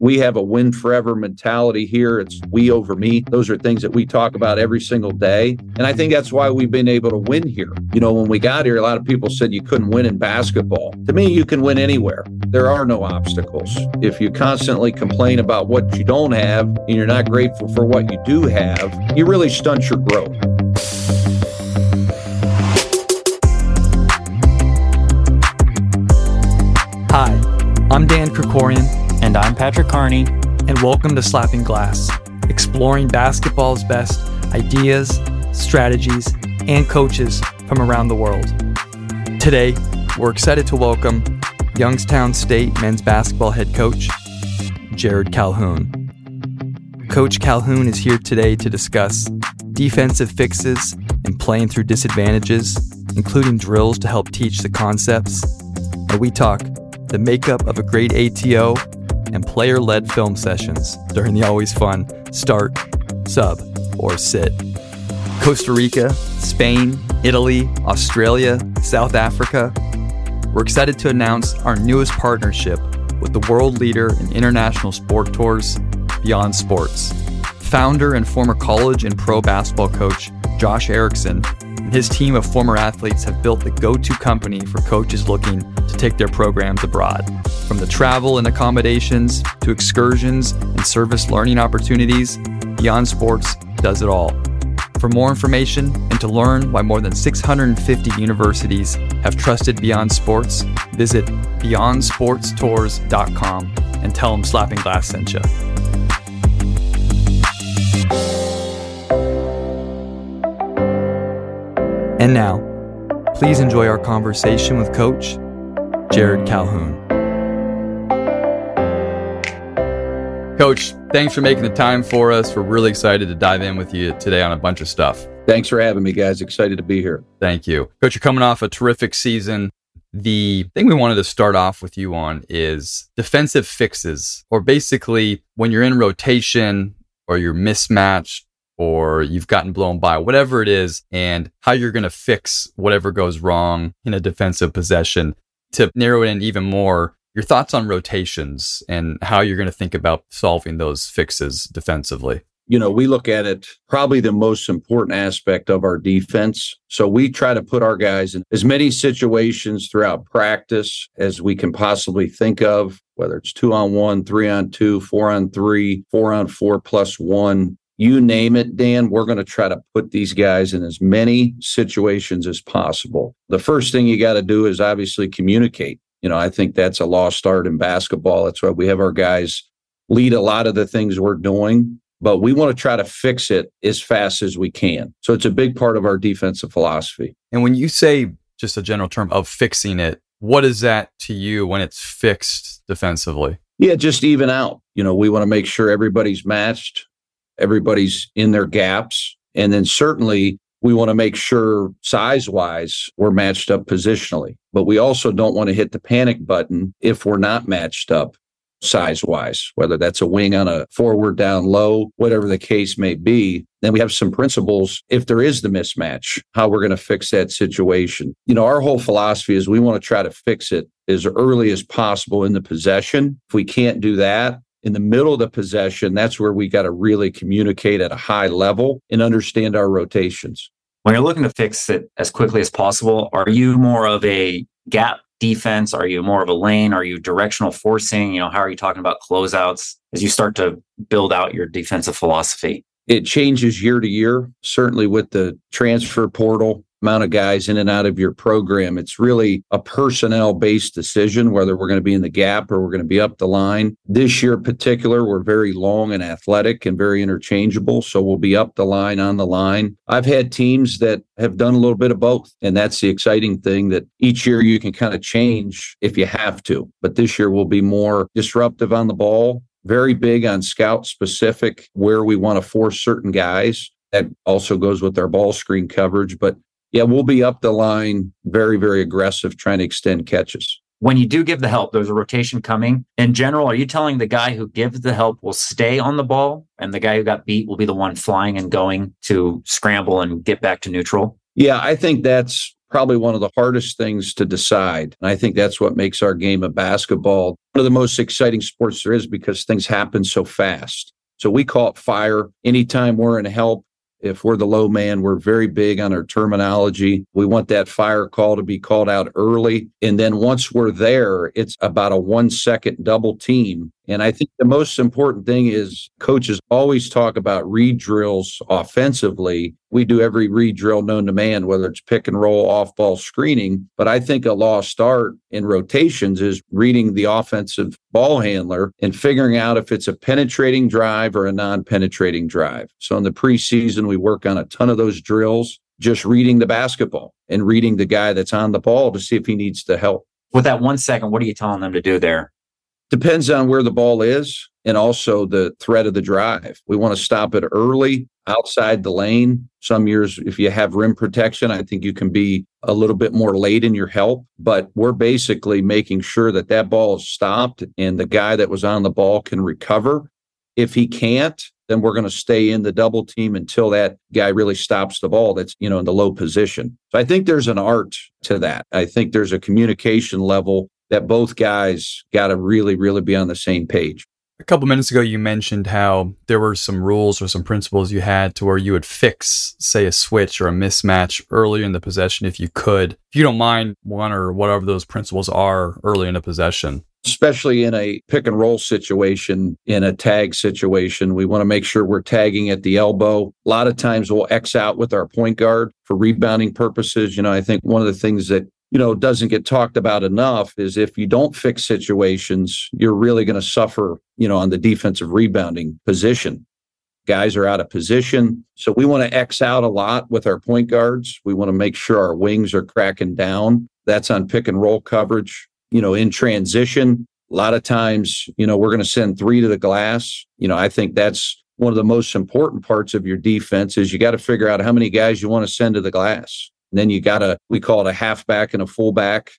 We have a win forever mentality here. It's we over me. Those are things that we talk about every single day. And I think that's why we've been able to win here. You know, when we got here, a lot of people said you couldn't win in basketball. To me, you can win anywhere. There are no obstacles. If you constantly complain about what you don't have and you're not grateful for what you do have, you really stunt your growth. Hi, I'm Dan Krikorian, And I'm Patrick Carney. and welcome to Slapping Glass, exploring basketball's best ideas, strategies, and coaches from around the world. Today, we're excited to welcome Youngstown State men's basketball head coach, Jerrod Calhoun. Coach Calhoun is here today to discuss defensive fixes and playing through disadvantages, including drills to help teach the concepts. And we talk the makeup of a great ATO and player led film sessions during the always fun start, sub, or sit. Costa Rica, Spain, Italy, Australia, South Africa. We're excited to announce our newest partnership with the world leader in international sport tours, Beyond Sports. Founder and former college and pro basketball coach Josh Erickson and his team of former athletes have built the go to company for coaches looking to take their programs abroad. From the travel and accommodations to excursions and service learning opportunities, Beyond Sports does it all. For more information and to learn why more than 650 universities have trusted Beyond Sports, visit beyondsportstours.com and tell them Slapping Glass sent you. And now, please enjoy our conversation with Coach Jerrod Calhoun. Coach, thanks for making the time for us. We're really excited to dive in with you today on a bunch of stuff. Thanks for having me, guys. Excited to be here. Thank you. Coach, you're coming off a terrific season. The thing we wanted to start off with you on is defensive fixes, or basically when you're in rotation or you're mismatched or you've gotten blown by, whatever it is, and how you're going to fix whatever goes wrong in a defensive possession. To narrow it in even more, your thoughts on rotations and how you're going to think about solving those fixes defensively. You know, we look at it probably the most important aspect of our defense. So we try to put our guys in as many situations throughout practice as we can possibly think of, whether it's two on one, three on two, four on three, four on four plus one, you name it, Dan, we're going to try to put these guys in as many situations as possible. The first thing you got to do is obviously communicate. You know, I think that's a lost art in basketball. That's why we have our guys lead a lot of the things we're doing, but we want to try to fix it as fast as we can. So it's a big part of our defensive philosophy. And when you say just a general term of fixing it, what is that to you when it's fixed defensively? Yeah, just even out. You know, we want to make sure everybody's matched everybody's in their gaps. And then certainly we want to make sure size wise we're matched up positionally. But we also don't want to hit the panic button if we're not matched up size wise, whether that's a wing on a forward down low, whatever the case may be. Then we have some principles if there is the mismatch, how we're going to fix that situation. You know, our whole philosophy is we want to try to fix it as early as possible in the possession. If we can't do that, in the middle of the possession, that's where we got to really communicate at a high level and understand our rotations. When you're looking to fix it as quickly as possible, are you more of a gap defense? Are you more of a lane? Are you directional forcing? You know, how are you talking about closeouts as you start to build out your defensive philosophy? It changes year to year, certainly with the transfer portal amount of guys in and out of your program. It's really a personnel based decision whether we're going to be in the gap or we're going to be up the line. This year particular, we're very long and athletic and very interchangeable. So we'll be up the line, on the line. I've had teams that have done a little bit of both. And that's the exciting thing that each year you can kind of change if you have to. But this year will be more disruptive on the ball. Very big on scout specific, where we want to force certain guys. That also goes with our ball screen coverage. But yeah, we'll be up the line very, very aggressive trying to extend catches. When you do give the help, there's a rotation coming. In general, are you telling the guy who gives the help will stay on the ball and the guy who got beat will be the one flying and going to scramble and get back to neutral? Yeah, I think that's probably one of the hardest things to decide. And I think that's what makes our game of basketball one of the most exciting sports there is because things happen so fast. So we call it fire. Anytime we're in help, if we're the low man, we're very big on our terminology. We want that fire call to be called out early. And then once we're there, it's about a one second double team. And I think the most important thing is coaches always talk about read drills offensively. We do every read drill known to man, whether it's pick and roll, off ball screening. But I think a lost art in rotations is reading the offensive ball handler and figuring out if it's a penetrating drive or a non penetrating drive. So in the preseason, we work on a ton of those drills, just reading the basketball and reading the guy that's on the ball to see if he needs the help. With that one second, what are you telling them to do there? Depends on where the ball is and also the threat of the drive. We want to stop it early outside the lane. Some years, if you have rim protection, I think you can be a little bit more late in your help. But we're basically making sure that that ball is stopped and the guy that was on the ball can recover. If he can't, then we're going to stay in the double team until that guy really stops the ball that's, you know, in the low position. So I think there's an art to that. I think there's a communication level that both guys got to really, really be on the same page. A couple minutes ago, you mentioned how there were some rules or some principles you had to where you would fix, say, a switch or a mismatch earlier in the possession if you could. If you don't mind one or whatever those principles are early in a possession. Especially in a pick and roll situation, in a tag situation, we want to make sure we're tagging at the elbow. A lot of times we'll X out with our point guard for rebounding purposes. You know, I think one of the things that you know doesn't get talked about enough is if you don't fix situations you're really going to suffer you know on the defensive rebounding position. Guys are out of position. So we want to x out a lot with our point guards. We want to make sure our wings are cracking down. That's on pick and roll coverage you know in transition. A lot of times you know we're going to send three to the glass. You know i think that's one of the most important parts of your defense is you got to figure out how many guys you want to send to the glass and then you got a, we call it a halfback and a fullback.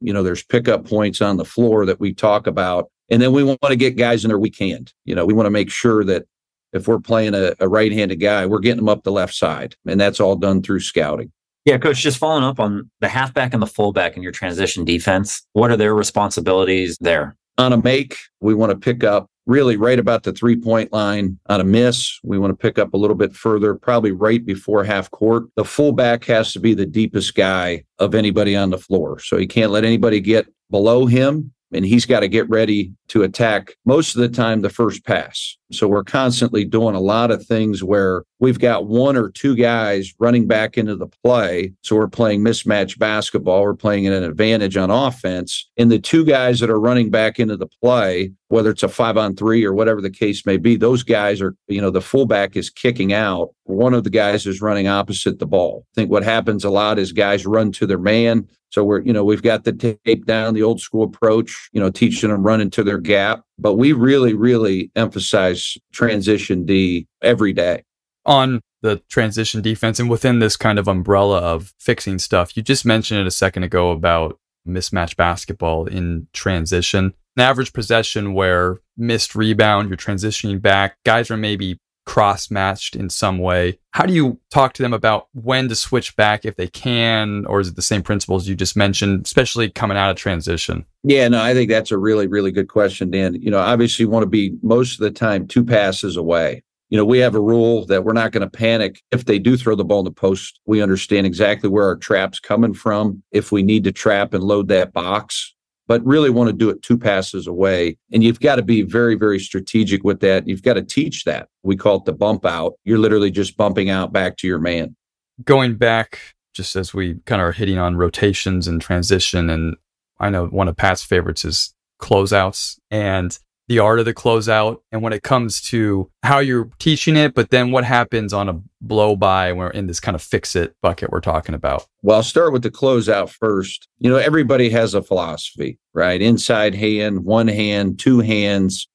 You know, there's pickup points on the floor that we talk about. And then we want to get guys in there we can't, You know, we want to make sure that if we're playing a, a right handed guy, we're getting them up the left side. And that's all done through scouting. Yeah, coach, just following up on the halfback and the fullback in your transition defense, what are their responsibilities there? On a make, we want to pick up really right about the three point line on a miss. We want to pick up a little bit further, probably right before half court. The fullback has to be the deepest guy of anybody on the floor. So he can't let anybody get below him and he's got to get ready to attack most of the time the first pass. So we're constantly doing a lot of things where we've got one or two guys running back into the play. So we're playing mismatch basketball. We're playing at an advantage on offense. And the two guys that are running back into the play, whether it's a five on three or whatever the case may be, those guys are, you know, the fullback is kicking out. One of the guys is running opposite the ball. I think what happens a lot is guys run to their man. So we're, you know, we've got the tape down, the old school approach, you know, teaching them running to their gap. But we really, really emphasize transition D every day. On the transition defense and within this kind of umbrella of fixing stuff, you just mentioned it a second ago about mismatch basketball in transition. An average possession where missed rebound, you're transitioning back, guys are maybe cross matched in some way. How do you talk to them about when to switch back if they can, or is it the same principles you just mentioned, especially coming out of transition? Yeah, no, I think that's a really, really good question, Dan. You know, obviously, you want to be most of the time two passes away. You know, we have a rule that we're not going to panic if they do throw the ball in the post. We understand exactly where our trap's coming from. If we need to trap and load that box, but really want to do it two passes away. And you've got to be very, very strategic with that. You've got to teach that. We call it the bump out. You're literally just bumping out back to your man. Going back, just as we kind of are hitting on rotations and transition, and I know one of Pat's favorites is closeouts. And the art of the closeout and when it comes to how you're teaching it, but then what happens on a blow by when we're in this kind of fix it bucket we're talking about? Well, I'll start with the closeout first. You know, everybody has a philosophy, right? Inside hand, one hand, two hands.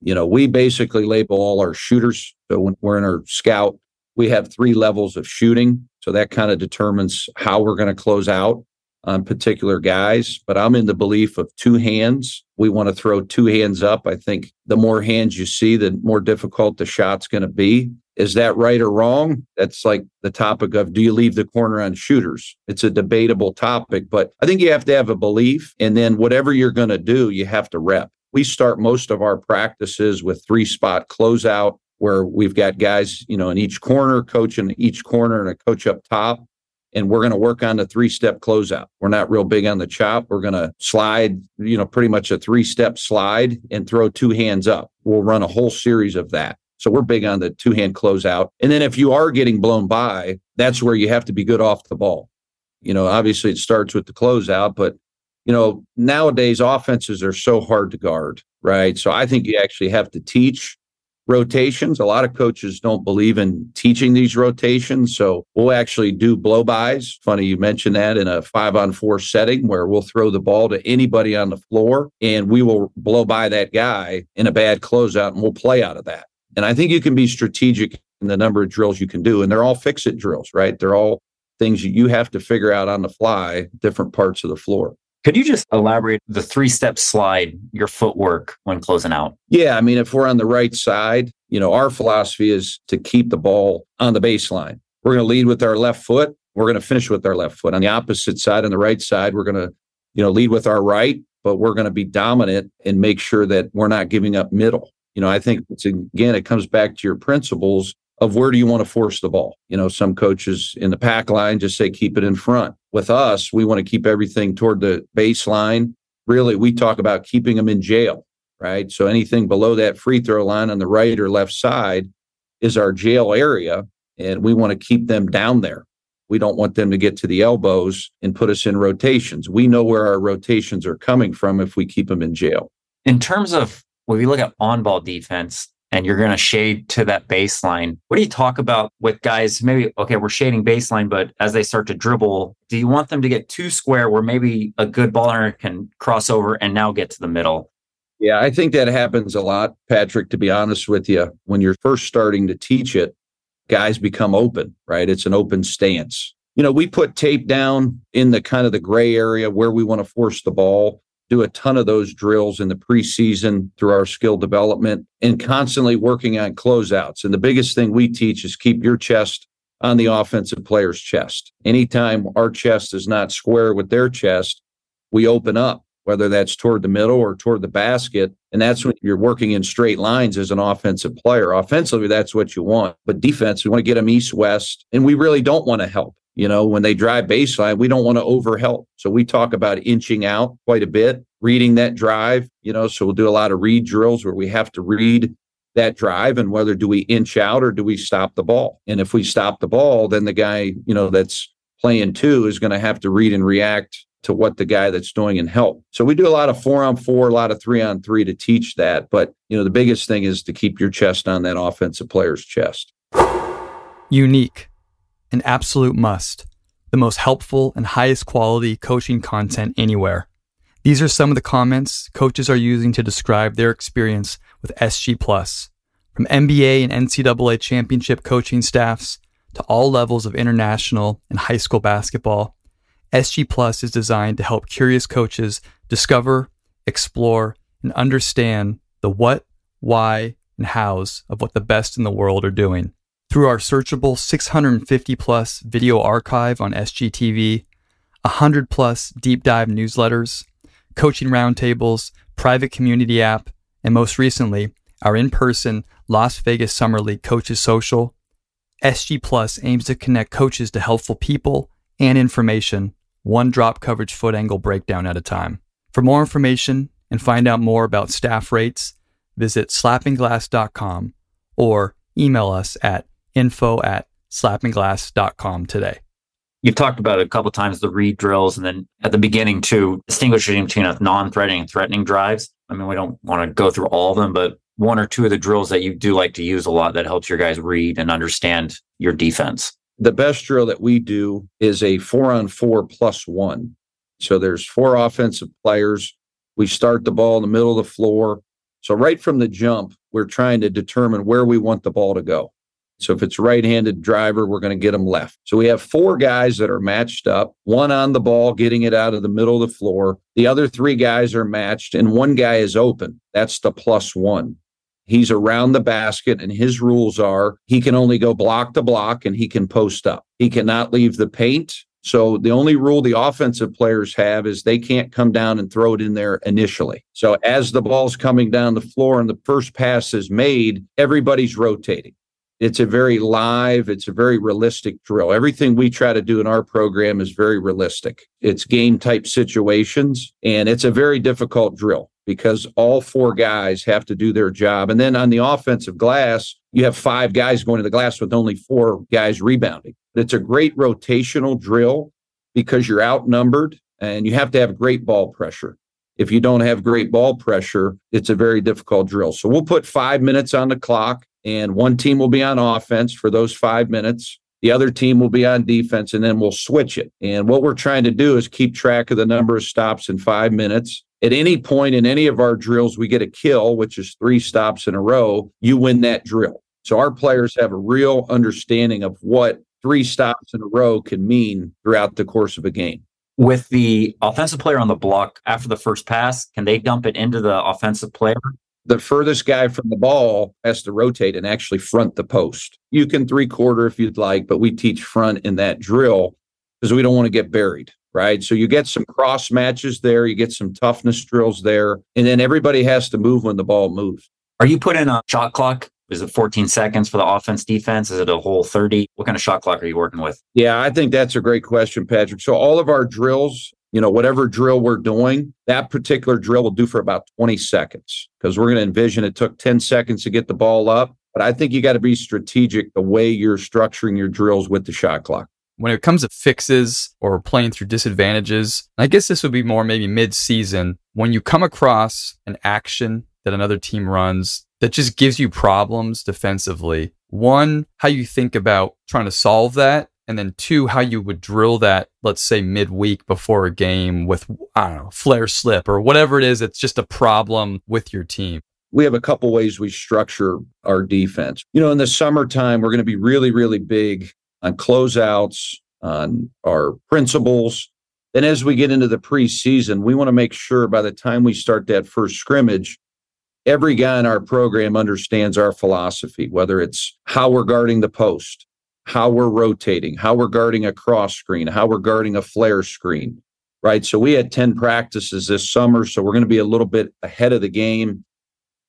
You know, we basically label all our shooters. So when we're in our scout, we have three levels of shooting. So that kind of determines how we're going to close out on particular guys, but I'm in the belief of two hands. We want to throw two hands up. I think the more hands you see, the more difficult the shot's going to be. Is that right or wrong? That's like the topic of do you leave the corner on shooters? It's a debatable topic, but I think you have to have a belief. And then whatever you're going to do, you have to rep. We start most of our practices with three spot closeout where we've got guys, you know, in each corner, coach in each corner and a coach up top. And we're going to work on the three step closeout. We're not real big on the chop. We're going to slide, you know, pretty much a three step slide and throw two hands up. We'll run a whole series of that. So we're big on the two hand closeout. And then if you are getting blown by, that's where you have to be good off the ball. You know, obviously it starts with the closeout, but you know, nowadays offenses are so hard to guard, right? So I think you actually have to teach rotations. A lot of coaches don't believe in teaching these rotations. So we'll actually do blow bys. Funny you mentioned that in a five on four setting where we'll throw the ball to anybody on the floor and we will blow by that guy in a bad closeout and we'll play out of that. And I think you can be strategic in the number of drills you can do. And they're all fix it drills, right? They're all things that you have to figure out on the fly, different parts of the floor. Could you just elaborate the three step slide, your footwork when closing out? Yeah. I mean, if we're on the right side, you know, our philosophy is to keep the ball on the baseline. We're going to lead with our left foot. We're going to finish with our left foot. On the opposite side, on the right side, we're going to, you know, lead with our right, but we're going to be dominant and make sure that we're not giving up middle you know, I think it's again, it comes back to your principles of where do you want to force the ball? You know, some coaches in the pack line just say keep it in front. With us, we want to keep everything toward the baseline. Really, we talk about keeping them in jail, right? So anything below that free throw line on the right or left side is our jail area, and we want to keep them down there. We don't want them to get to the elbows and put us in rotations. We know where our rotations are coming from if we keep them in jail. In terms of when we look at on ball defense and you're going to shade to that baseline, what do you talk about with guys? Maybe, okay, we're shading baseline, but as they start to dribble, do you want them to get too square where maybe a good baller can cross over and now get to the middle? Yeah, I think that happens a lot, Patrick, to be honest with you. When you're first starting to teach it, guys become open, right? It's an open stance. You know, we put tape down in the kind of the gray area where we want to force the ball do a ton of those drills in the preseason through our skill development and constantly working on closeouts. And the biggest thing we teach is keep your chest on the offensive player's chest. Anytime our chest is not square with their chest, we open up, whether that's toward the middle or toward the basket. And that's when you're working in straight lines as an offensive player. Offensively, that's what you want. But defense, we want to get them east west. And we really don't want to help. You know, when they drive baseline, we don't want to overhelp. So we talk about inching out quite a bit, reading that drive, you know, so we'll do a lot of read drills where we have to read that drive and whether do we inch out or do we stop the ball. And if we stop the ball, then the guy, you know, that's playing two is going to have to read and react to what the guy that's doing and help. So we do a lot of four on four, a lot of three on three to teach that. But, you know, the biggest thing is to keep your chest on that offensive player's chest. Unique an absolute must, the most helpful and highest quality coaching content anywhere. These are some of the comments coaches are using to describe their experience with SG Plus. From NBA and NCAA championship coaching staffs to all levels of international and high school basketball, SG Plus is designed to help curious coaches discover, explore, and understand the what, why, and hows of what the best in the world are doing. Through our searchable 650 plus video archive on SGTV, 100 plus deep dive newsletters, coaching roundtables, private community app, and most recently, our in person Las Vegas Summer League Coaches Social, SG Plus aims to connect coaches to helpful people and information, one drop coverage foot angle breakdown at a time. For more information and find out more about staff rates, visit slappingglass.com or email us at info at slappingglass.com today. You've talked about a couple times the read drills and then at the beginning too, distinguishing between non-threatening and threatening drives. I mean, we don't want to go through all of them, but one or two of the drills that you do like to use a lot that helps your guys read and understand your defense. The best drill that we do is a four on four plus one. So there's four offensive players. We start the ball in the middle of the floor. So right from the jump, we're trying to determine where we want the ball to go. So if it's right-handed driver, we're going to get them left. So we have four guys that are matched up, one on the ball, getting it out of the middle of the floor. The other three guys are matched, and one guy is open. That's the plus one. He's around the basket, and his rules are he can only go block to block and he can post up. He cannot leave the paint. So the only rule the offensive players have is they can't come down and throw it in there initially. So as the ball's coming down the floor and the first pass is made, everybody's rotating. It's a very live, it's a very realistic drill. Everything we try to do in our program is very realistic. It's game type situations and it's a very difficult drill because all four guys have to do their job. And then on the offensive glass, you have five guys going to the glass with only four guys rebounding. It's a great rotational drill because you're outnumbered and you have to have great ball pressure. If you don't have great ball pressure, it's a very difficult drill. So we'll put five minutes on the clock, and one team will be on offense for those five minutes. The other team will be on defense, and then we'll switch it. And what we're trying to do is keep track of the number of stops in five minutes. At any point in any of our drills, we get a kill, which is three stops in a row. You win that drill. So our players have a real understanding of what three stops in a row can mean throughout the course of a game. With the offensive player on the block after the first pass, can they dump it into the offensive player? The furthest guy from the ball has to rotate and actually front the post. You can three quarter if you'd like, but we teach front in that drill because we don't want to get buried right? So you get some cross matches there, you get some toughness drills there, and then everybody has to move when the ball moves. Are you putting a shot clock is it 14 seconds for the offense defense? Is it a whole 30? What kind of shot clock are you working with? Yeah, I think that's a great question, Patrick. So all of our drills, you know, whatever drill we're doing, that particular drill will do for about 20 seconds because we're going to envision it took 10 seconds to get the ball up. But I think you got to be strategic the way you're structuring your drills with the shot clock. When it comes to fixes or playing through disadvantages, I guess this would be more maybe mid season when you come across an action that another team runs that just gives you problems defensively. One, how you think about trying to solve that. And then two, how you would drill that, let's say midweek before a game with, I don't know, flare slip or whatever it is. It's just a problem with your team we have a couple ways we structure our defense. You know, in the summertime, we're going to be really, really big on closeouts, on our principles. Then as we get into the preseason, we want to make sure by the time we start that first scrimmage, every guy in our program understands our philosophy, whether it's how we're guarding the post, how we're rotating, how we're guarding a cross screen, how we're guarding a flare screen, right? So we had 10 practices this summer. So we're going to be a little bit ahead of the game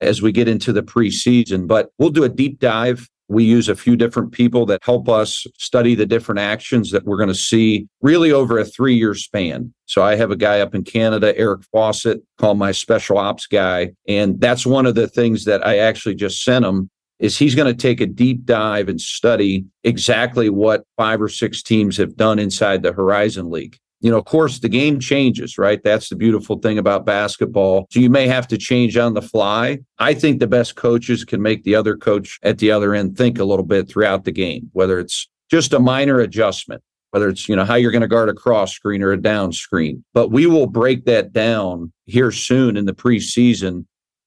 as we get into the preseason, but we'll do a deep dive we use a few different people that help us study the different actions that we're going to see really over a three year span. So I have a guy up in Canada, Eric Fawcett, called my special ops guy. And that's one of the things that I actually just sent him is he's going to take a deep dive and study exactly what five or six teams have done inside the Horizon League you know, of course, the game changes, right? That's the beautiful thing about basketball. So you may have to change on the fly. I think the best coaches can make the other coach at the other end think a little bit throughout the game, whether it's just a minor adjustment, whether it's, you know, how you're going to guard a cross screen or a down screen. But we will break that down here soon in the preseason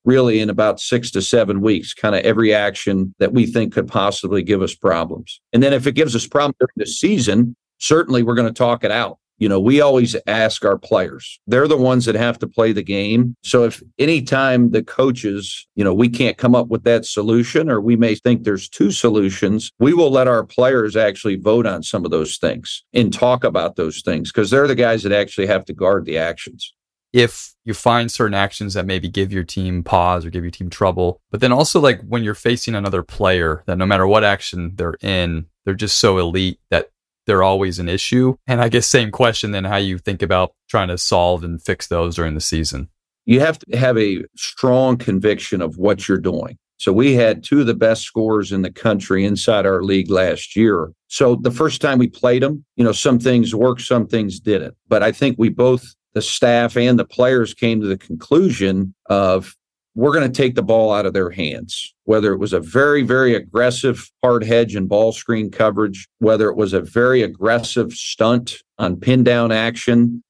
really in about six to seven weeks, kind of every action that we think could possibly give us problems. And then if it gives us problems during the season, certainly we're going to talk it out you know, we always ask our players. They're the ones that have to play the game. So if anytime the coaches, you know, we can't come up with that solution or we may think there's two solutions, we will let our players actually vote on some of those things and talk about those things because they're the guys that actually have to guard the actions. If you find certain actions that maybe give your team pause or give your team trouble, but then also like when you're facing another player that no matter what action they're in, they're just so elite that they're always an issue. And I guess same question then how you think about trying to solve and fix those during the season. You have to have a strong conviction of what you're doing. So we had two of the best scorers in the country inside our league last year. So the first time we played them, you know, some things worked, some things didn't. But I think we both, the staff and the players, came to the conclusion of we're going to take the ball out of their hands. Whether it was a very, very aggressive hard hedge and ball screen coverage, whether it was a very aggressive stunt on pin down action,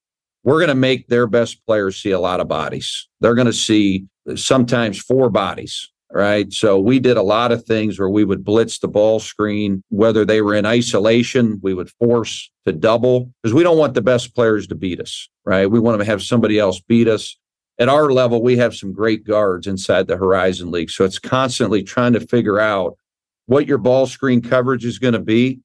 we're going to make their best players see a lot of bodies. They're going to see sometimes four bodies, right? So we did a lot of things where we would blitz the ball screen, whether they were in isolation, we would force to double because we don't want the best players to beat us, right? We want to have somebody else beat us at our level, we have some great guards inside the Horizon League. So it's constantly trying to figure out what your ball screen coverage is going to be,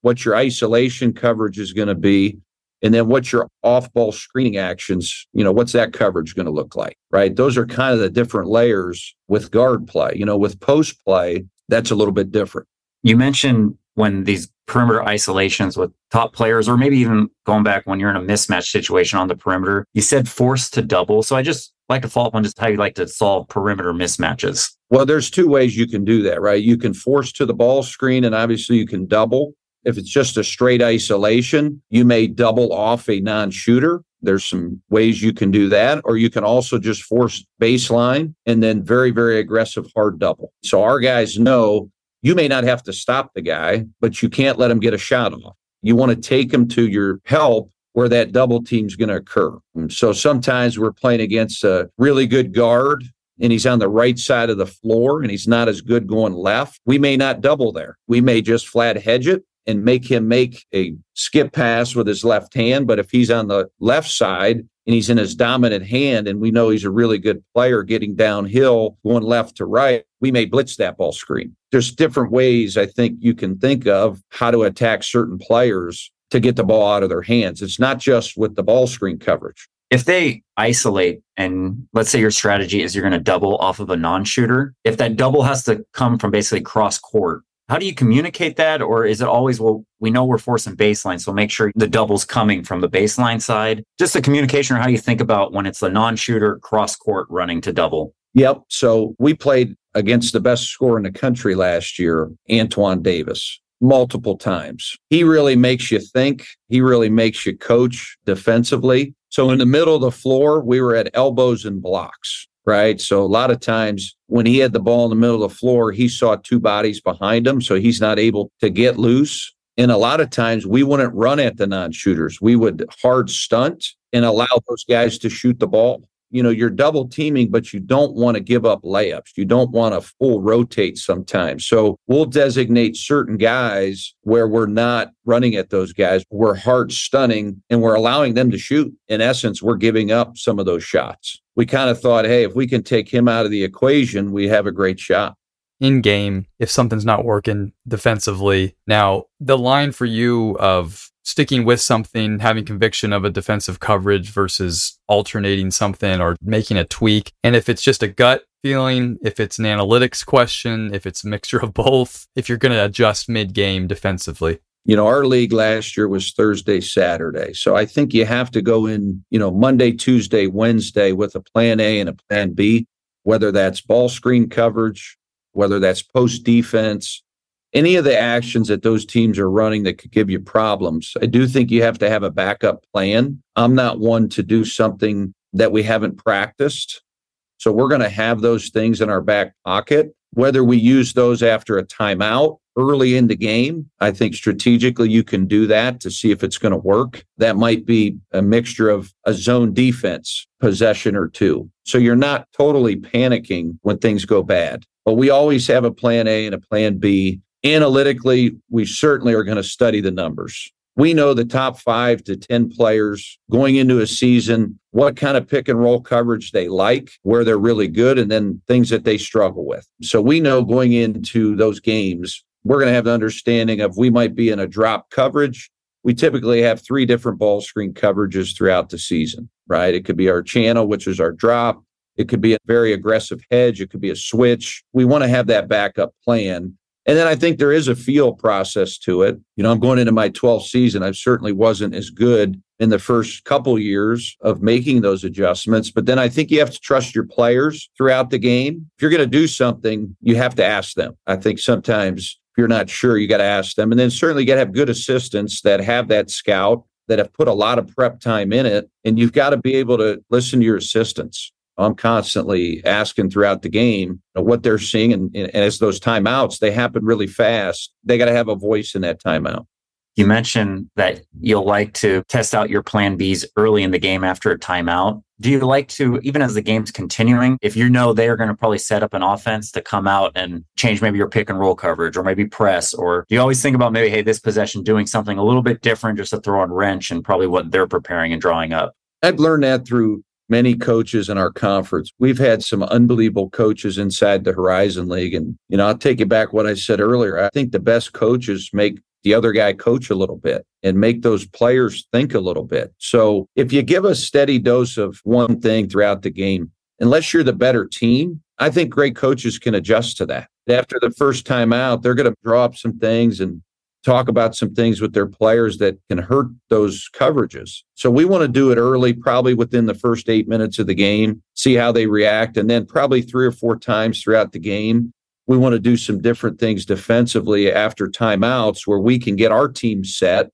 what your isolation coverage is going to be, and then what's your off ball screening actions, you know, what's that coverage going to look like, right? Those are kind of the different layers with guard play. You know, with post play, that's a little bit different. You mentioned when these perimeter isolations with top players, or maybe even going back when you're in a mismatch situation on the perimeter, you said force to double. So I just like to follow up on just how you like to solve perimeter mismatches. Well, there's two ways you can do that, right? You can force to the ball screen, and obviously you can double. If it's just a straight isolation, you may double off a non shooter. There's some ways you can do that, or you can also just force baseline and then very, very aggressive hard double. So our guys know you may not have to stop the guy, but you can't let him get a shot off. You want to take him to your help where that double team's going to occur. And so sometimes we're playing against a really good guard and he's on the right side of the floor and he's not as good going left. We may not double there. We may just flat hedge it and make him make a skip pass with his left hand. But if he's on the left side and he's in his dominant hand, and we know he's a really good player getting downhill, going left to right, we may blitz that ball screen. There's different ways I think you can think of how to attack certain players to get the ball out of their hands. It's not just with the ball screen coverage. If they isolate and let's say your strategy is you're going to double off of a non shooter, if that double has to come from basically cross court, how do you communicate that? Or is it always, well, we know we're forcing baseline, so make sure the double's coming from the baseline side? Just the communication or how you think about when it's a non shooter cross court running to double? Yep. So we played against the best scorer in the country last year, Antoine Davis, multiple times. He really makes you think. He really makes you coach defensively. So in the middle of the floor, we were at elbows and blocks right? So a lot of times when he had the ball in the middle of the floor, he saw two bodies behind him, so he's not able to get loose. And a lot of times we wouldn't run at the non shooters. We would hard stunt and allow those guys to shoot the ball you know you're double teaming but you don't want to give up layups. You don't want to full rotate sometimes. So we'll designate certain guys where we're not running at those guys. We're hard stunning and we're allowing them to shoot. In essence we're giving up some of those shots. We kind of thought hey if we can take him out of the equation we have a great shot. In game if something's not working defensively now the line for you of sticking with something, having conviction of a defensive coverage versus alternating something or making a tweak. And if it's just a gut feeling, if it's an analytics question, if it's a mixture of both, if you're going to adjust mid game defensively. You know, our league last year was Thursday, Saturday. So I think you have to go in, you know, Monday, Tuesday, Wednesday with a plan A and a plan B, whether that's ball screen coverage, whether that's post defense, any of the actions that those teams are running that could give you problems. I do think you have to have a backup plan. I'm not one to do something that we haven't practiced. So we're going to have those things in our back pocket. Whether we use those after a timeout early in the game, I think strategically you can do that to see if it's going to work. That might be a mixture of a zone defense possession or two. So you're not totally panicking when things go bad. But we always have a plan A and a plan B analytically, we certainly are going to study the numbers. We know the top five to 10 players going into a season, what kind of pick and roll coverage they like, where they're really good, and then things that they struggle with. So we know going into those games, we're going to have the understanding of we might be in a drop coverage. We typically have three different ball screen coverages throughout the season, right? It could be our channel, which is our drop. It could be a very aggressive hedge. It could be a switch. We want to have that backup plan and then I think there is a feel process to it. You know, I'm going into my 12th season. I certainly wasn't as good in the first couple years of making those adjustments. But then I think you have to trust your players throughout the game. If you're going to do something, you have to ask them. I think sometimes if you're not sure, you got to ask them. And then certainly you got to have good assistants that have that scout that have put a lot of prep time in it. And you've got to be able to listen to your assistants. I'm constantly asking throughout the game what they're seeing. And, and as those timeouts, they happen really fast. They got to have a voice in that timeout. You mentioned that you'll like to test out your plan Bs early in the game after a timeout. Do you like to, even as the game's continuing, if you know they are going to probably set up an offense to come out and change maybe your pick and roll coverage or maybe press, or do you always think about maybe, hey, this possession doing something a little bit different just to throw a wrench and probably what they're preparing and drawing up? I've learned that through many coaches in our conference. We've had some unbelievable coaches inside the Horizon League. And, you know, I'll take you back what I said earlier. I think the best coaches make the other guy coach a little bit and make those players think a little bit. So if you give a steady dose of one thing throughout the game, unless you're the better team, I think great coaches can adjust to that. After the first time out, they're going to draw up some things and talk about some things with their players that can hurt those coverages. So we want to do it early, probably within the first eight minutes of the game, see how they react. And then probably three or four times throughout the game, we want to do some different things defensively after timeouts where we can get our team set.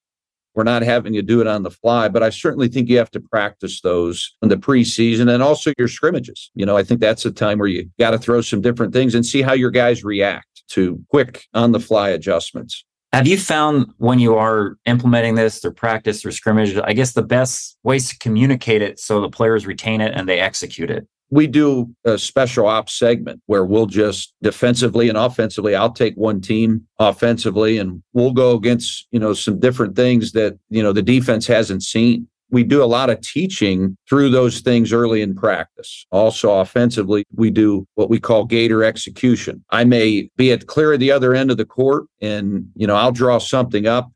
We're not having to do it on the fly, but I certainly think you have to practice those in the preseason and also your scrimmages. You know, I think that's a time where you got to throw some different things and see how your guys react to quick on the fly adjustments. Have you found when you are implementing this through practice or scrimmage, I guess the best ways to communicate it so the players retain it and they execute it? We do a special ops segment where we'll just defensively and offensively, I'll take one team offensively and we'll go against, you know, some different things that, you know, the defense hasn't seen we do a lot of teaching through those things early in practice. Also, offensively, we do what we call gator execution. I may be at clear at the other end of the court and, you know, I'll draw something up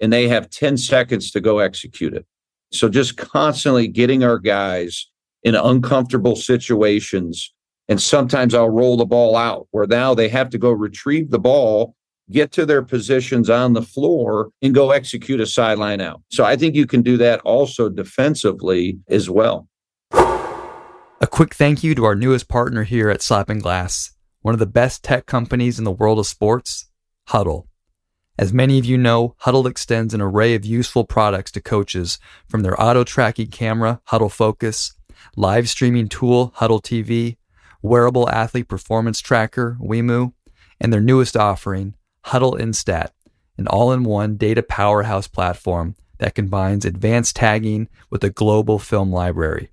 and they have 10 seconds to go execute it. So just constantly getting our guys in uncomfortable situations. And sometimes I'll roll the ball out where now they have to go retrieve the ball get to their positions on the floor and go execute a sideline out. So I think you can do that also defensively as well. A quick thank you to our newest partner here at Slapping Glass, one of the best tech companies in the world of sports, Hudl. As many of you know, Hudl extends an array of useful products to coaches from their auto tracking camera, Hudl Focus, live streaming tool, Hudl TV, wearable athlete performance tracker, WIMU, and their newest offering, Hudl Instat, an all in one data powerhouse platform that combines advanced tagging with a global film library.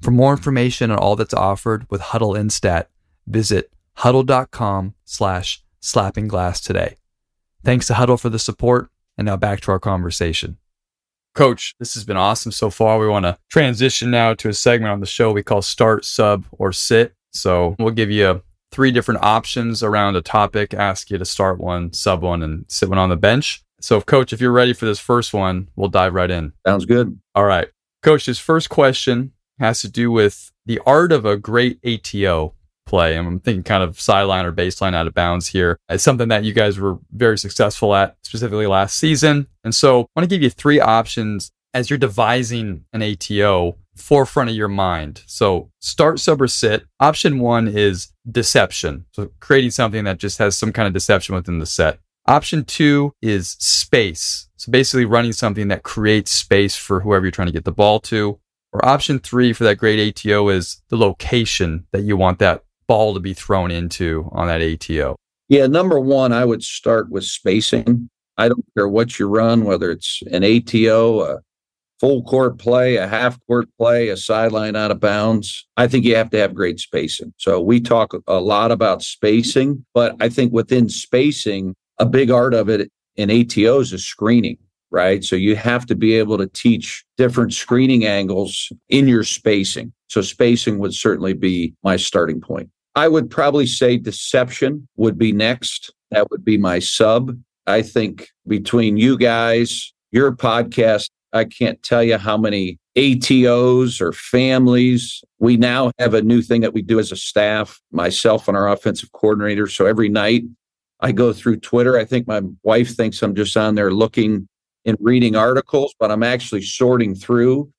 For more information on all that's offered with Hudl Instat, visit hudl.com slash slappingglass today. Thanks to Hudl for the support, and now back to our conversation. Coach, this has been awesome so far. We want to transition now to a segment on the show we call Start, Sub, or Sit. So we'll give you a three different options around a topic, ask you to start one, sub one, and sit one on the bench. So, coach, if you're ready for this first one, we'll dive right in. Sounds good. All right. Coach, this first question has to do with the art of a great ATO play. And I'm thinking kind of sideline or baseline out of bounds here. It's something that you guys were very successful at, specifically last season. And so I want to give you three options as you're devising an ATO forefront of your mind. So start, sub, or sit. Option one is deception. So creating something that just has some kind of deception within the set. Option two is space. So basically running something that creates space for whoever you're trying to get the ball to. Or option three for that great ATO is the location that you want that ball to be thrown into on that ATO. Yeah, number one, I would start with spacing. I don't care what you run, whether it's an ATO, a full court play, a half court play, a sideline out of bounds. I think you have to have great spacing. So we talk a lot about spacing, but I think within spacing, a big art of it in ATOs is screening, right? So you have to be able to teach different screening angles in your spacing. So spacing would certainly be my starting point. I would probably say deception would be next. That would be my sub. I think between you guys, your podcast, I can't tell you how many ATOs or families. We now have a new thing that we do as a staff, myself and our offensive coordinator. So every night I go through Twitter. I think my wife thinks I'm just on there looking and reading articles, but I'm actually sorting through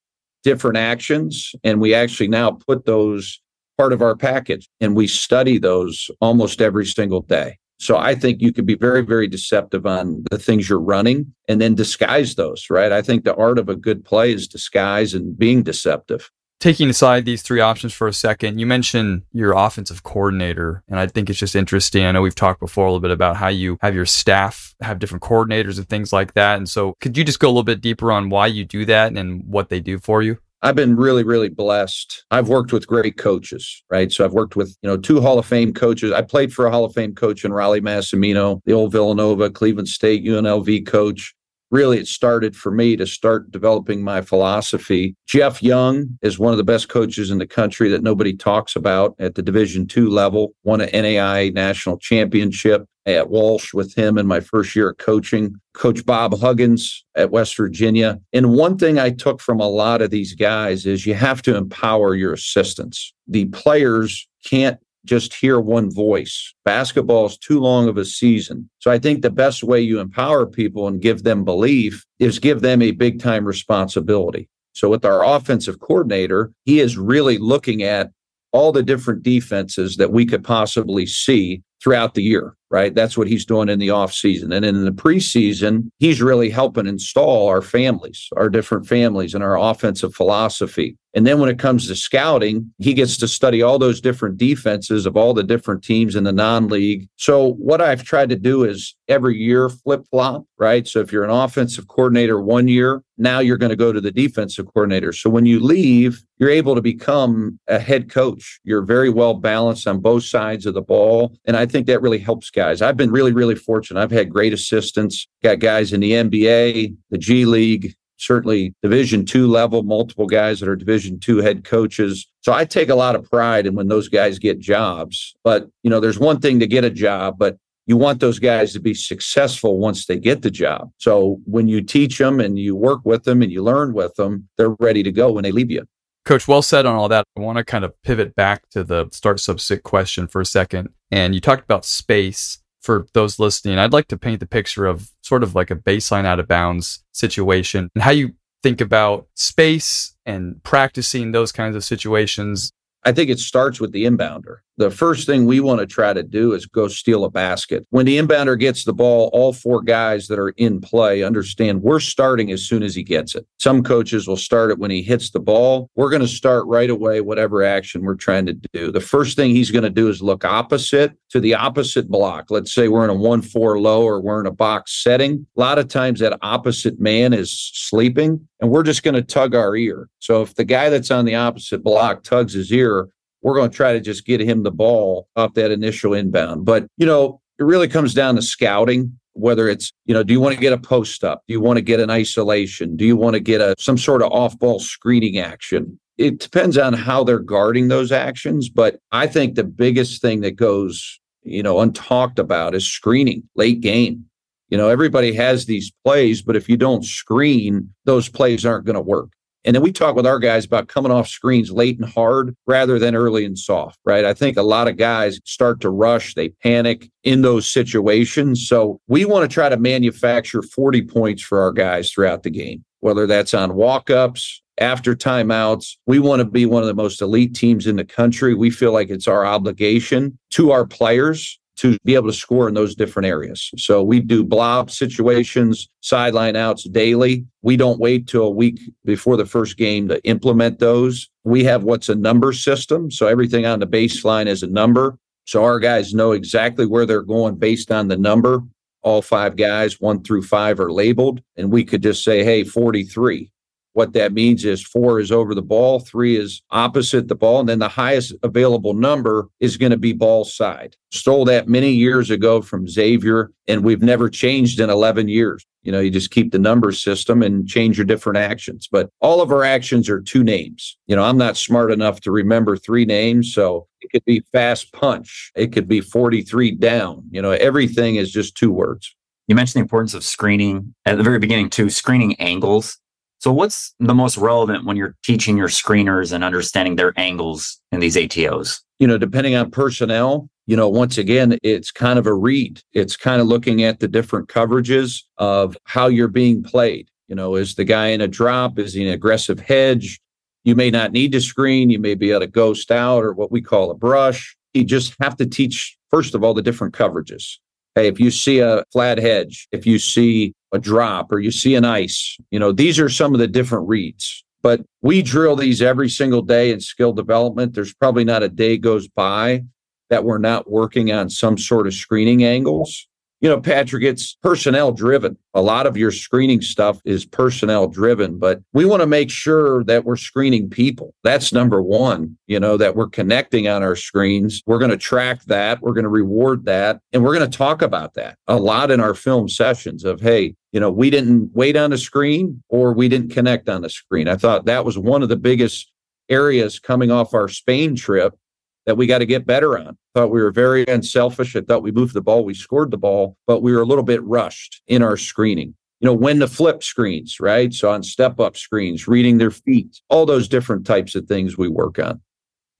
different actions. And we actually now put those part of our package and we study those almost every single day. So I think you could be very, very deceptive on the things you're running and then disguise those, right? I think the art of a good play is disguise and being deceptive. Taking aside these three options for a second, you mentioned your offensive coordinator, and I think it's just interesting. I know we've talked before a little bit about how you have your staff have different coordinators and things like that. And so, could you just go a little bit deeper on why you do that and what they do for you? I've been really, really blessed. I've worked with great coaches, right? So I've worked with, you know, two Hall of Fame coaches. I played for a Hall of Fame coach in Rollie Massimino, the old Villanova, Cleveland State, UNLV coach. really it started for me to start developing my philosophy. Jeff Young is one of the best coaches in the country that nobody talks about at the Division two level, won an NAIA national championship at Walsh with him in my first year of coaching. Coach Bob Huggins at West Virginia. And one thing I took from a lot of these guys is you have to empower your assistants. The players can't just hear one voice. Basketball is too long of a season. So I think the best way you empower people and give them belief is give them a big time responsibility. So with our offensive coordinator, he is really looking at all the different defenses that we could possibly see throughout the year, right? That's what he's doing in the off season. And in the preseason, he's really helping install our families, our different families and our offensive philosophy. And then when it comes to scouting, he gets to study all those different defenses of all the different teams in the non league. So, what I've tried to do is every year flip flop, right? So, if you're an offensive coordinator one year, now you're going to go to the defensive coordinator. So, when you leave, you're able to become a head coach. You're very well balanced on both sides of the ball. And I think that really helps guys. I've been really, really fortunate. I've had great assistants, got guys in the NBA, the G League, certainly division two level multiple guys that are division two head coaches. So i take a lot of pride in when those guys get jobs. But you know there's one thing to get a job but you want those guys to be successful once they get the job. So when you teach them and you work with them and you learn with them they're ready to go when they leave you coach well said on all that. I want to kind of pivot back to the start sub sit question for a second and you talked about space for those listening, I'd like to paint the picture of sort of like a baseline out of bounds situation and how you think about space and practicing those kinds of situations. I think it starts with the inbounder the first thing we want to try to do is go steal a basket. When the inbounder gets the ball, all four guys that are in play understand we're starting as soon as he gets it. Some coaches will start it when he hits the ball. We're going to start right away, whatever action we're trying to do. The first thing he's going to do is look opposite to the opposite block. Let's say we're in a 1 4 low or we're in a box setting. A lot of times that opposite man is sleeping and we're just going to tug our ear. So if the guy that's on the opposite block tugs his ear, we're going to try to just get him the ball off that initial inbound. But, you know, it really comes down to scouting whether it's you know do you want to get a post up? Do you want to get an isolation? Do you want to get a some sort of off ball screening action? It depends on how they're guarding those actions but i think the biggest thing that goes you know untalked about is screening late game. You know everybody has these plays but if you don't screen those plays aren't going to work and then we talk with our guys about coming off screens late and hard rather than early and soft, right? I think a lot of guys start to rush, they panic in those situations. So we want to try to manufacture 40 points for our guys throughout the game, whether that's on walk ups, after timeouts. We want to be one of the most elite teams in the country. We feel like it's our obligation to our players to be able to score in those different areas. So we do blob situations, sideline outs daily. We don't wait till a week before the first game to implement those. We have what's a number system. So everything on the baseline is a number. So our guys know exactly where they're going based on the number. All five guys, one through five, are labeled. And we could just say, hey, 43. What that means is four is over the ball, three is opposite the ball, and then the highest available number is going to be ball side. Stole that many years ago from Xavier, and we've never changed in 11 years. You know, you just keep the number system and change your different actions. But all of our actions are two names. You know, I'm not smart enough to remember three names. So it could be fast punch, it could be 43 down. You know, everything is just two words. You mentioned the importance of screening at the very beginning, too, screening angles. So, what's the most relevant when you're teaching your screeners and understanding their angles in these ATOs? You know, depending on personnel, you know, once again, it's kind of a read. It's kind of looking at the different coverages of how you're being played. You know, is the guy in a drop? Is he an aggressive hedge? You may not need to screen. You may be able to ghost out or what we call a brush. You just have to teach, first of all, the different coverages. Hey, if you see a flat hedge, if you see a drop or you see an ice, you know, these are some of the different reads. But we drill these every single day in skill development. There's probably not a day goes by that we're not working on some sort of screening angles you know, Patrick, it's personnel driven. A lot of your screening stuff is personnel driven, but we want to make sure that we're screening people. That's number one, you know, that we're connecting on our screens. We're going to track that. We're going to reward that. And we're going to talk about that a lot in our film sessions of, hey, You know, we didn't wait on a screen or we didn't connect on a screen. I thought that was one of the biggest areas coming off our Spain trip that we got to get better on. I thought we were very unselfish. I thought we moved the ball, we scored the ball, but we were a little bit rushed in our screening. You know, when to flip screens, right? So on step up screens, reading their feet, all those different types of things we work on.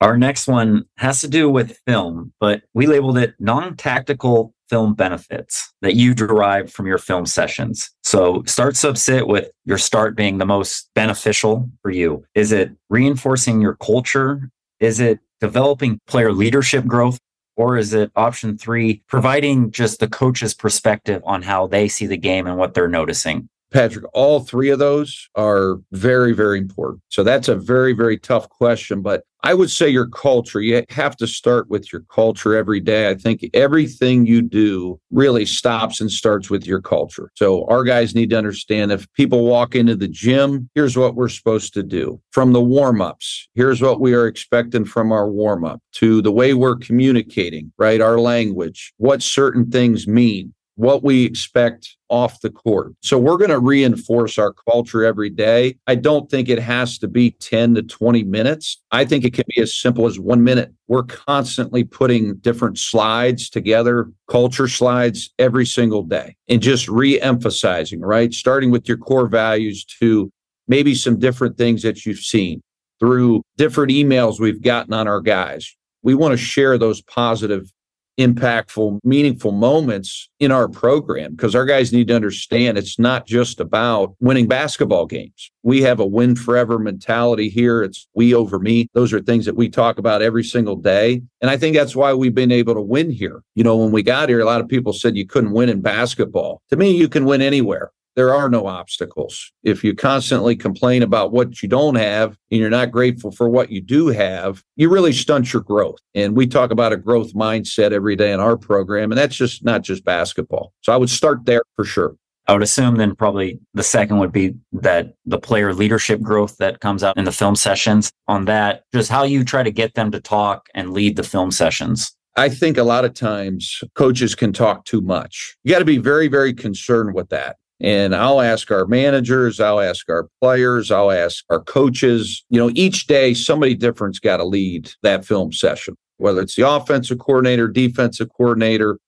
Our next one has to do with film, but we labeled it non tactical film benefits that you derive from your film sessions. So start subsit with your start being the most beneficial for you. Is it reinforcing your culture? Is it developing player leadership growth? Or is it option three, providing just the coach's perspective on how they see the game and what they're noticing? Patrick, all three of those are very, very important. So that's a very, very tough question. But I would say your culture, you have to start with your culture every day. I think everything you do really stops and starts with your culture. So our guys need to understand if people walk into the gym, here's what we're supposed to do. From the warm ups, here's what we are expecting from our warm up to the way we're communicating, right? Our language, what certain things mean what we expect off the court. So we're going to reinforce our culture every day. I don't think it has to be 10 to 20 minutes. I think it can be as simple as one minute. We're constantly putting different slides together, culture slides every single day, and just re emphasizing, right? Starting with your core values to maybe some different things that you've seen through different emails we've gotten on our guys. We want to share those positive impactful, meaningful moments in our program because our guys need to understand it's not just about winning basketball games. We have a win forever mentality here. It's we over me. Those are things that we talk about every single day. And I think that's why we've been able to win here. You know, when we got here, a lot of people said you couldn't win in basketball. To me, you can win anywhere there are no obstacles. If you constantly complain about what you don't have and you're not grateful for what you do have, you really stunt your growth. And we talk about a growth mindset every day in our program, and that's just not just basketball. So I would start there for sure. I would assume then probably the second would be that the player leadership growth that comes out in the film sessions. On that, just how you try to get them to talk and lead the film sessions. I think a lot of times coaches can talk too much. You got to be very, very concerned with that. And I'll ask our managers, I'll ask our players, I'll ask our coaches. You know, each day somebody different's got to lead that film session, whether it's the offensive coordinator, defensive coordinator,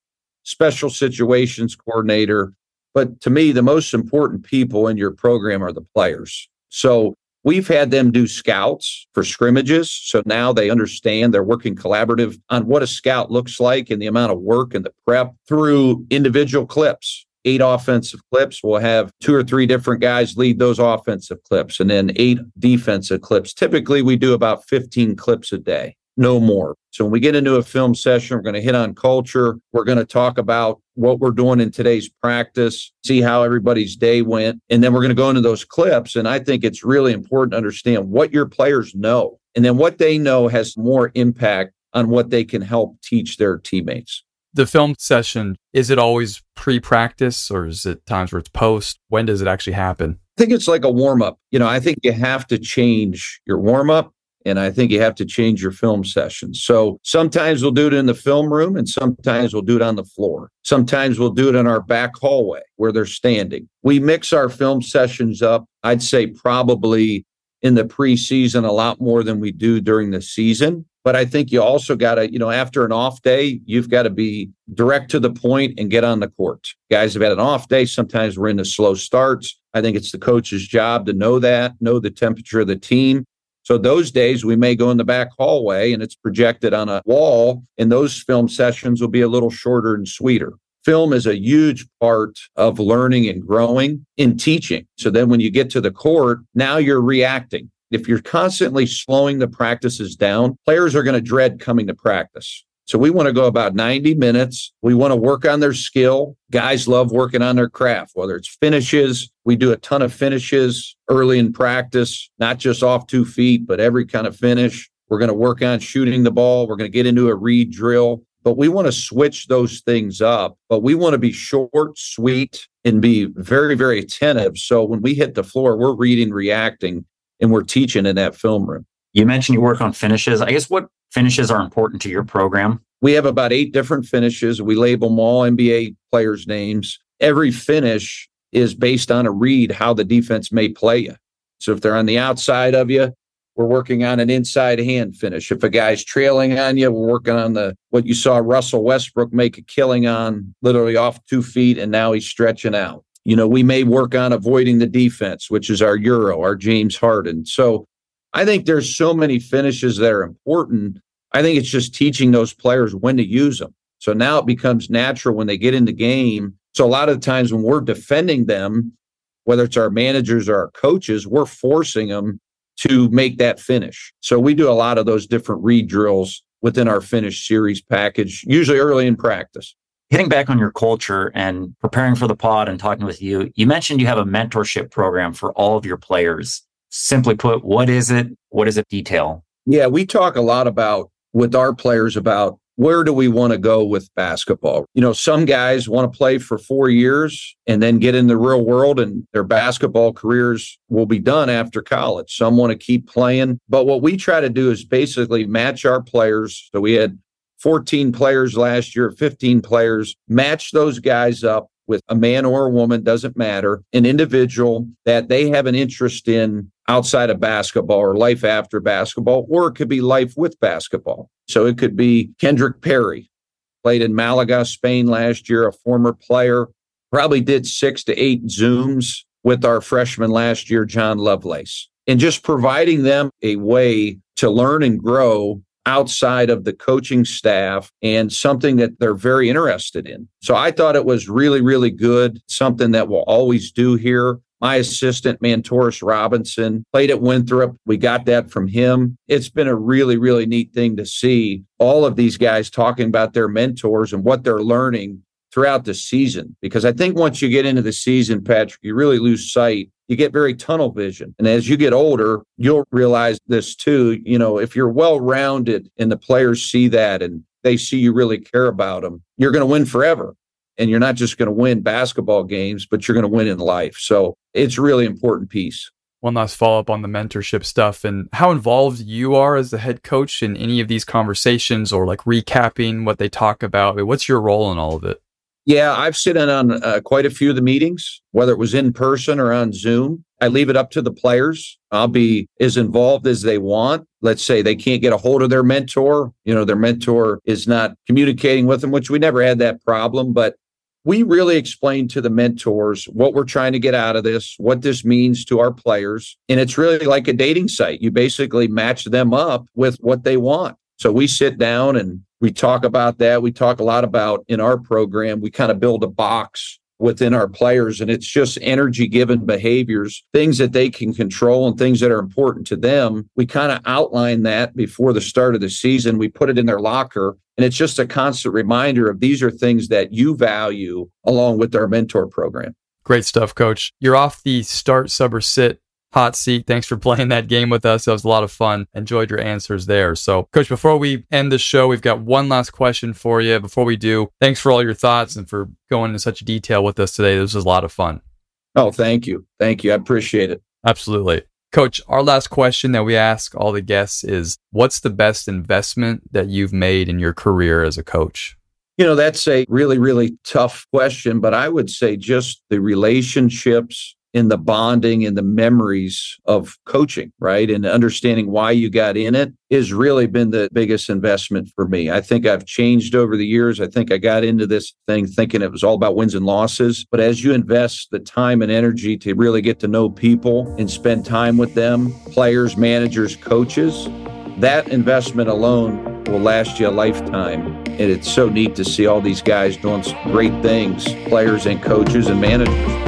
special situations coordinator. But to me, the most important people in your program are the players. So we've had them do scouts for scrimmages. So now they understand they're working collaborative on what a scout looks like and the amount of work and the prep through individual clips eight offensive clips. We'll have two or three different guys lead those offensive clips and then eight defensive clips. Typically, we do about 15 clips a day, no more. So when we get into a film session, we're going to hit on culture. We're going to talk about what we're doing in today's practice, see how everybody's day went. And then we're going to go into those clips. And I think it's really important to understand what your players know. And then what they know has more impact on what they can help teach their teammates the film session is it always pre-practice or is it times where it's post? When does it actually happen? I think it's like a warm-up. You know i think you have to change your warm-up and i think you have to change your film session. So sometimes we'll do it in the film room and sometimes we'll do it on the floor. Sometimes we'll do it in our back hallway where they're standing. We mix our film sessions up i'd say probably in the preseason a lot more than we do during the season but I think you also got to, you know, after an off day, you've got to be direct to the point and get on the court. Guys have had an off day. Sometimes we're in the slow starts. I think it's the coach's job to know that, know the temperature of the team. So those days we may go in the back hallway and it's projected on a wall, and those film sessions will be a little shorter and sweeter. Film is a huge part of learning and growing in teaching. So then when you get to the court, now you're reacting. If you're constantly slowing the practices down, players are going to dread coming to practice. So we want to go about 90 minutes. We want to work on their skill. Guys love working on their craft, whether it's finishes. We do a ton of finishes early in practice, not just off two feet, but every kind of finish. We're going to work on shooting the ball. We're going to get into a read drill, but we want to switch those things up. But we want to be short, sweet, and be very, very attentive. So when we hit the floor, we're reading, reacting, and we're teaching in that film room. You mentioned you work on finishes. I guess what finishes are important to your program? We have about eight different finishes. We label them all NBA players' names. Every finish is based on a read how the defense may play you. So if they're on the outside of you, we're working on an inside hand finish. If a guy's trailing on you, we're working on the what you saw Russell Westbrook make a killing on, literally off two feet, and now he's stretching out. You know, we may work on avoiding the defense, which is our Euro, our James Harden. So I think there's so many finishes that are important. I think it's just teaching those players when to use them. So now it becomes natural when they get in the game. So a lot of times when we're defending them, whether it's our managers or our coaches, we're forcing them to make that finish. So we do a lot of those different read drills within our finish series package, usually early in practice. Hitting back on your culture and preparing for the pod and talking with you, you mentioned you have a mentorship program for all of your players. Simply put, what is it? What does it detail? Yeah, we talk a lot about with our players about where do we want to go with basketball? You know, some guys want to play for four years and then get in the real world and their basketball careers will be done after college. Some want to keep playing. But what we try to do is basically match our players. So we had 14 players last year, 15 players, match those guys up with a man or a woman, doesn't matter, an individual that they have an interest in outside of basketball or life after basketball, or it could be life with basketball. So it could be Kendrick Perry, played in Malaga, Spain last year, a former player, probably did six to eight Zooms with our freshman last year, John Lovelace, and just providing them a way to learn and grow outside of the coaching staff and something that they're very interested in. So I thought it was really, really good, something that we'll always do here. My assistant, Mantoris Robinson, played at Winthrop. We got that from him. It's been a really, really neat thing to see all of these guys talking about their mentors and what they're learning throughout the season. Because I think once you get into the season, Patrick, you really lose sight. You get very tunnel vision. And as you get older, you'll realize this too. You know, if you're well rounded and the players see that and they see you really care about them, you're going to win forever and you're not just going to win basketball games, but you're going to win in life. So it's really important piece. One last follow up on the mentorship stuff and how involved you are as the head coach in any of these conversations or like recapping what they talk about. What's your role in all of it? Yeah, I've sit in on uh, quite a few of the meetings, whether it was in person or on Zoom. I leave it up to the players. I'll be as involved as they want. Let's say they can't get a hold of their mentor. You know, their mentor is not communicating with them, which we never had that problem. But we really explain to the mentors what we're trying to get out of this, what this means to our players. And it's really like a dating site. You basically match them up with what they want. So we sit down and we talk about that. We talk a lot about in our program, we kind of build a box within our players and it's just energy given behaviors things that they can control and things that are important to them. We kind of outline that before the start of the season. We put it in their locker and it's just a constant reminder of these are things that you value along with our mentor program. Great stuff coach. You're off the start sub or sit hot seat. Thanks for playing that game with us. That was a lot of fun. Enjoyed your answers there. So, Coach, before we end the show, we've got one last question for you. Before we do, thanks for all your thoughts and for going into such detail with us today. This was a lot of fun. Oh, thank you. Thank you. I appreciate it. Absolutely. Coach, our last question that we ask all the guests is what's the best investment that you've made in your career as a coach? You know, that's a really, really tough question, but I would say just the relationships in the bonding and the memories of coaching, right? And understanding why you got in it has really been the biggest investment for me. I think I've changed over the years. I think I got into this thing thinking it was all about wins and losses. But as you invest the time and energy to really get to know people and spend time with them, players, managers, coaches, that investment alone will last you a lifetime. And it's so neat to see all these guys doing great things, players and coaches and managers.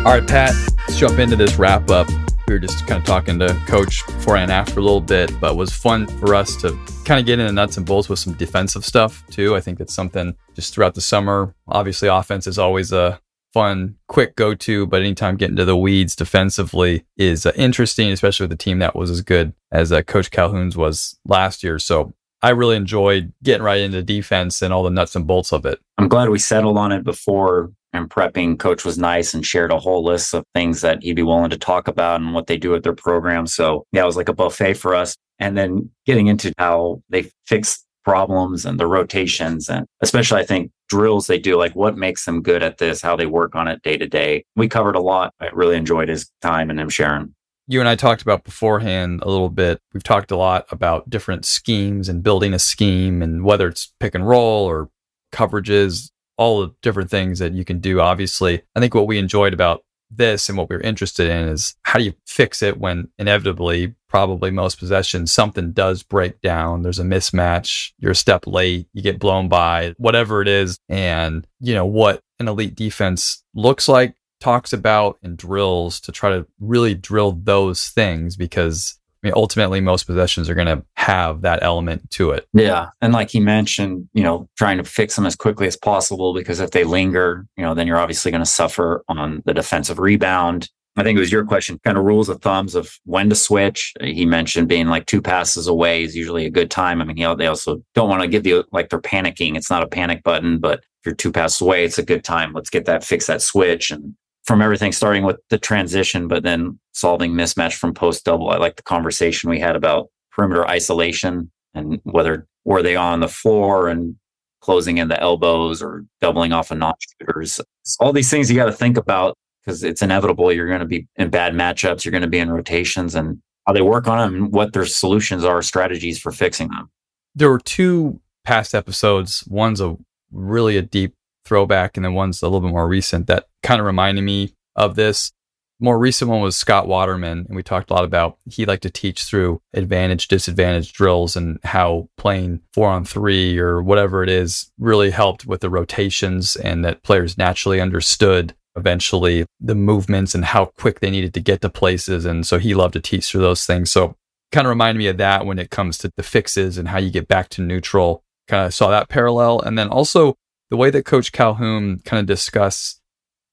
All right, Pat, let's jump into this wrap up. We were just kind of talking to coach before and after a little bit, but was fun for us to kind of get into nuts and bolts with some defensive stuff too. I think that's something just throughout the summer. Obviously, offense is always a fun, quick go to, but anytime getting to the weeds defensively is uh, interesting, especially with a team that was as good as uh, Coach Calhoun's was last year. So I really enjoyed getting right into defense and all the nuts and bolts of it. I'm glad we settled on it before and prepping coach was nice and shared a whole list of things that he'd be willing to talk about and what they do at their program. So yeah, it was like a buffet for us. And then getting into how they fix problems and the rotations and especially I think drills they do, like what makes them good at this, how they work on it day to day. We covered a lot. I really enjoyed his time and him sharing. You and I talked about beforehand a little bit. We've talked a lot about different schemes and building a scheme and whether it's pick and roll or coverages, all the different things that you can do. Obviously, I think what we enjoyed about this and what we are interested in is how do you fix it when inevitably, probably most possessions, something does break down. There's a mismatch. You're a step late. You get blown by, whatever it is. And, you know, what an elite defense looks like, talks about, and drills to try to really drill those things because I mean, ultimately, most possessions are going to have that element to it. Yeah. And like he mentioned, you know, trying to fix them as quickly as possible because if they linger, you know, then you're obviously going to suffer on the defensive rebound. I think it was your question, kind of rules of thumbs of when to switch. He mentioned being like two passes away is usually a good time. I mean, know, they also don't want to give you like they're panicking. It's not a panic button, but if you're two passes away, it's a good time. Let's get that, fix that switch and from everything starting with the transition, but then solving mismatch from post double. I like the conversation we had about perimeter isolation and whether were they on the floor and closing in the elbows or doubling off of non shooters. All these things you got to think about because it's inevitable. You're going to be in bad matchups. You're going to be in rotations and how they work on them and what their solutions are, strategies for fixing them. There were two past episodes. One's a really a deep throwback, and then one's a little bit more recent that kind of reminded me of this. More recent one was Scott Waterman, and we talked a lot about he liked to teach through advantage, disadvantage drills and how playing four on three or whatever it is really helped with the rotations and that players naturally understood eventually the movements and how quick they needed to get to places. And so he loved to teach through those things. So kind of reminded me of that when it comes to the fixes and how you get back to neutral. Kind of saw that parallel. And then also the way that Coach Calhoun kind of discussed,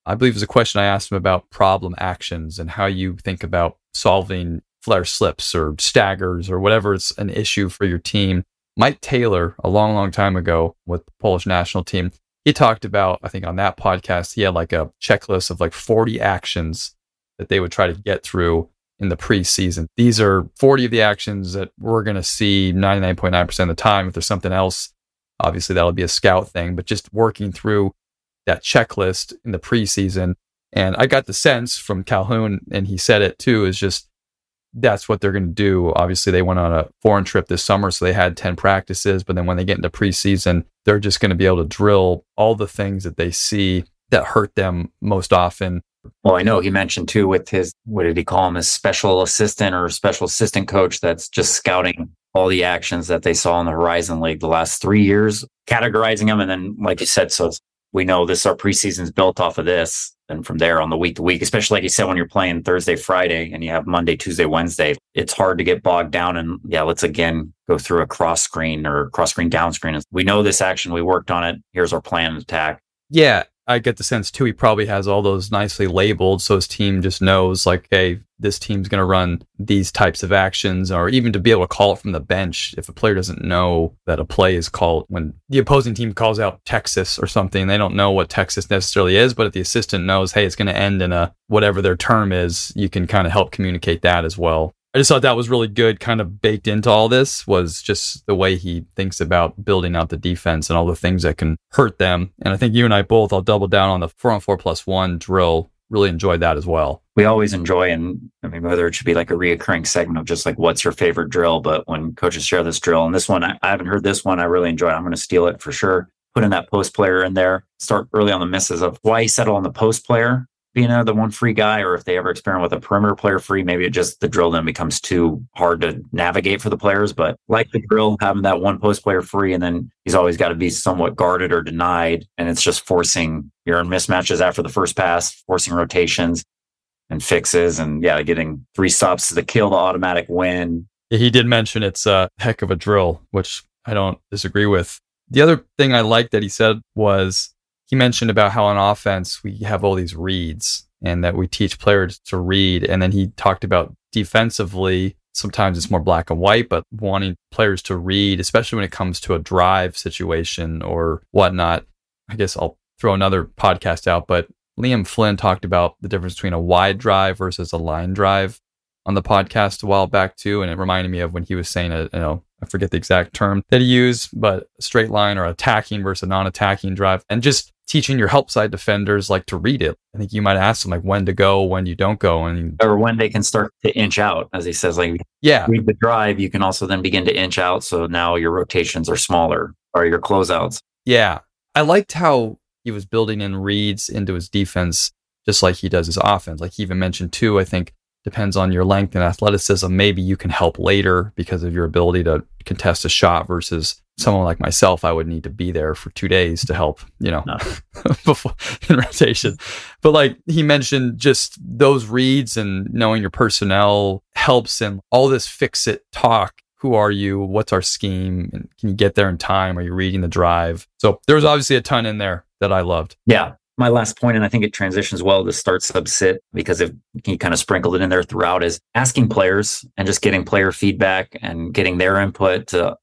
I believe it was a question I asked him about problem actions and how you think about solving flare slips or staggers or whatever it's an issue for your team. Mike Taylor, a long, long time ago with the Polish national team, he talked about, I think on that podcast, he had like a checklist of like 40 actions that they would try to get through in the preseason. These are 40 of the actions that we're going to see 99.9% of the time. If there's something else Obviously, that'll be a scout thing, but just working through that checklist in the preseason. And I got the sense from Calhoun, and he said it too, is just that's what they're going to do. Obviously, they went on a foreign trip this summer, so they had 10 practices. But then when they get into preseason, they're just going to be able to drill all the things that they see that hurt them most often. Well, I know he mentioned too with his, what did he call him, his special assistant or special assistant coach that's just scouting all the actions that they saw in the Horizon League the last three years, categorizing them. And then, like you said, so we know this, our preseason's built off of this. And from there on the week to week, especially like you said, when you're playing Thursday, Friday, and you have Monday, Tuesday, Wednesday, it's hard to get bogged down. And yeah, let's again go through a cross screen or cross screen down screen. We know this action, we worked on it. Here's our plan of attack. Yeah. I get the sense too, he probably has all those nicely labeled. So his team just knows, like, hey, this team's going to run these types of actions, or even to be able to call it from the bench. If a player doesn't know that a play is called when the opposing team calls out Texas or something, they don't know what Texas necessarily is. But if the assistant knows, hey, it's going to end in a whatever their term is, you can kind of help communicate that as well. I just thought that was really good, kind of baked into all this was just the way he thinks about building out the defense and all the things that can hurt them. And I think you and I both, I'll double down on the four on four plus one drill. Really enjoyed that as well. We always enjoy, and I mean, whether it should be like a reoccurring segment of just like what's your favorite drill, but when coaches share this drill, and this one, I, I haven't heard this one, I really enjoy. I'm going to steal it for sure. Put in that post player in there. Start early on the misses of why settle on the post player being a, the one free guy, or if they ever experiment with a perimeter player free, maybe it just the drill then becomes too hard to navigate for the players. But like the drill, having that one post player free, and then he's always got to be somewhat guarded or denied, and it's just forcing your mismatches after the first pass, forcing rotations and fixes, and yeah, getting three stops to the kill, the automatic win. He did mention it's a heck of a drill, which I don't disagree with. The other thing I liked that he said was he mentioned about how on offense we have all these reads and that we teach players to read. And then he talked about defensively, sometimes it's more black and white, but wanting players to read, especially when it comes to a drive situation or whatnot. I guess I'll throw another podcast out, but Liam Flynn talked about the difference between a wide drive versus a line drive on the podcast a while back too. And it reminded me of when he was saying a, you know, I forget the exact term that he used, but straight line or attacking versus non attacking drive. And just teaching your help side defenders like to read it. I think you might ask them like when to go, when you don't go, and or when they can start to inch out, as he says, like yeah, read the drive. You can also then begin to inch out, so now your rotations are smaller or your closeouts. Yeah, I liked how he was building in reads into his defense, just like he does his offense. Like he even mentioned too, I think depends on your length and athleticism. Maybe you can help later because of your ability to contest a shot versus someone like myself. I would need to be there for two days to help, you know, no. before in rotation. But like he mentioned, just those reads and knowing your personnel helps and all this fix it talk. Who are you? What's our scheme? And can you get there in time? Are you reading the drive? So there was obviously a ton in there that I loved. Yeah my last point, and I think it transitions well to start sub sit because if he kind of sprinkled it in there throughout, is asking players and just getting player feedback and getting their input to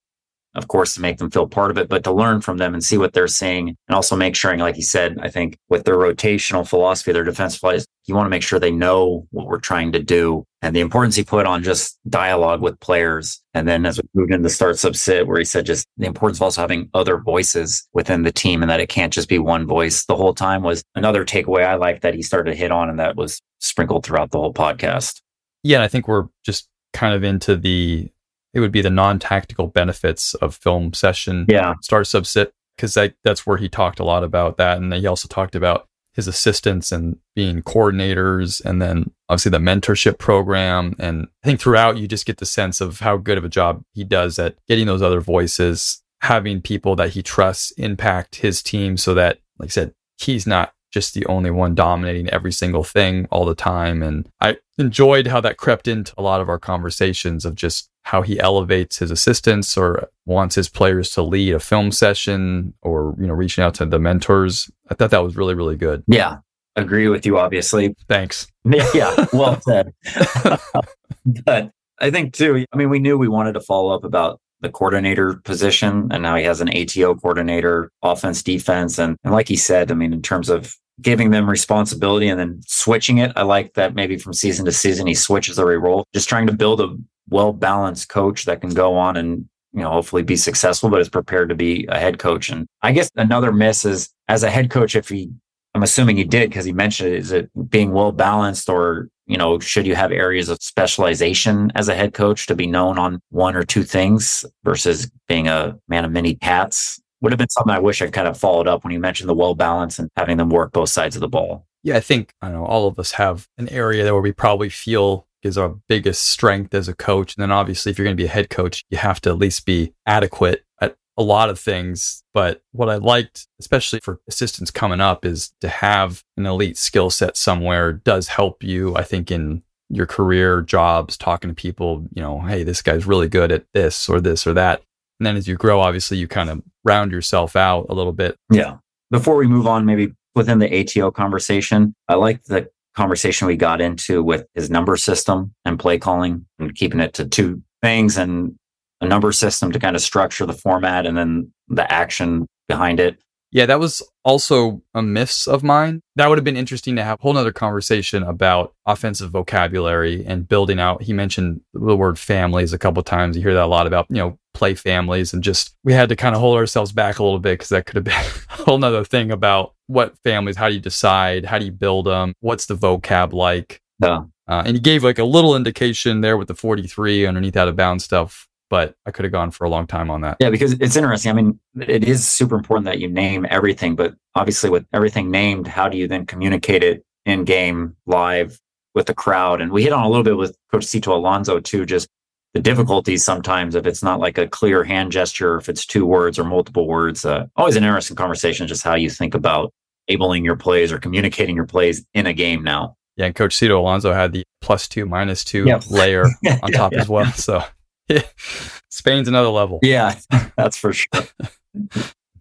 of course, to make them feel part of it, but to learn from them and see what they're saying. And also make sure, like you said, I think with their rotational philosophy, their defensive plays, you want to make sure they know what we're trying to do and the importance he put on just dialogue with players. And then as we moved into start sub sit, where he said just the importance of also having other voices within the team and that it can't just be one voice the whole time was another takeaway I like that he started to hit on and that was sprinkled throughout the whole podcast. Yeah. I think we're just kind of into the it would be the non-tactical benefits of film session yeah. start subsit because that, that's where he talked a lot about that. And he also talked about his assistants and being coordinators and then obviously the mentorship program. And i think throughout you just get the sense of how good of a job he does at getting those other voices having people that he trusts impact his team so that like i said he's not just the only one dominating every single thing all the time. And I enjoyed how that crept into a lot of our conversations of just how he elevates his assistants or wants his players to lead a film session or, you know, reaching out to the mentors. I thought that was really, really good. Yeah. Agree with you, obviously. Thanks. Yeah. Well said. but I think too, I mean, we knew we wanted to follow up about the coordinator position and now he has an ATO coordinator, offense, defense. And, and like he said, I mean, in terms of giving them responsibility and then switching it. I like that maybe from season to season he switches every role. Just trying to build a well balanced coach that can go on and you know hopefully be successful, but is prepared to be a head coach. And I guess another miss is as a head coach, if he I'm assuming he did because he mentioned it, is it being well balanced or you know, should you have areas of specialization as a head coach to be known on one or two things versus being a man of many hats? Would have been something I wish I kind of followed up when you mentioned the well balance and having them work both sides of the ball. Yeah, I think I know all of us have an area where we probably feel is our biggest strength as a coach. And then obviously if you're going to be a head coach, you have to at least be adequate at a lot of things. But what I liked, especially for assistants coming up, is to have an elite skill set somewhere does help you, I think, in your career, jobs, talking to people, you know, hey, this guy's really good at this or this or that. And then as you grow, obviously you kind of round yourself out a little bit. Yeah. Before we move on, maybe within the ATO conversation, I like the conversation we got into with his number system and play calling and keeping it to two things and a number system to kind of structure the format and then the action behind it. Yeah, that was also a miss of mine. That would have been interesting to have a whole nother conversation about offensive vocabulary and building out. He mentioned the word families a couple times. You hear that a lot about, you know, play families and just we had to kind of hold ourselves back a little bit because that could have been a whole nother thing about what families, how do you decide, how do you build them, what's the vocab like. Yeah. Uh, and he gave like a little indication there with the 43 underneath out of bounds stuff but I could have gone for a long time on that. Yeah, because it's interesting. I mean, it is super important that you name everything, but obviously, with everything named, how do you then communicate it in game, live with the crowd? And we hit on a little bit with Coach Sito Alonso too, just the difficulties sometimes if it's not like a clear hand gesture, if it's two words or multiple words. Uh, always an interesting conversation, just how you think about enabling your plays or communicating your plays in a game now. Yeah, and Coach Sito Alonso had the plus two, minus two layer on top yeah. as well. So Spain's another level. Yeah, that's for sure.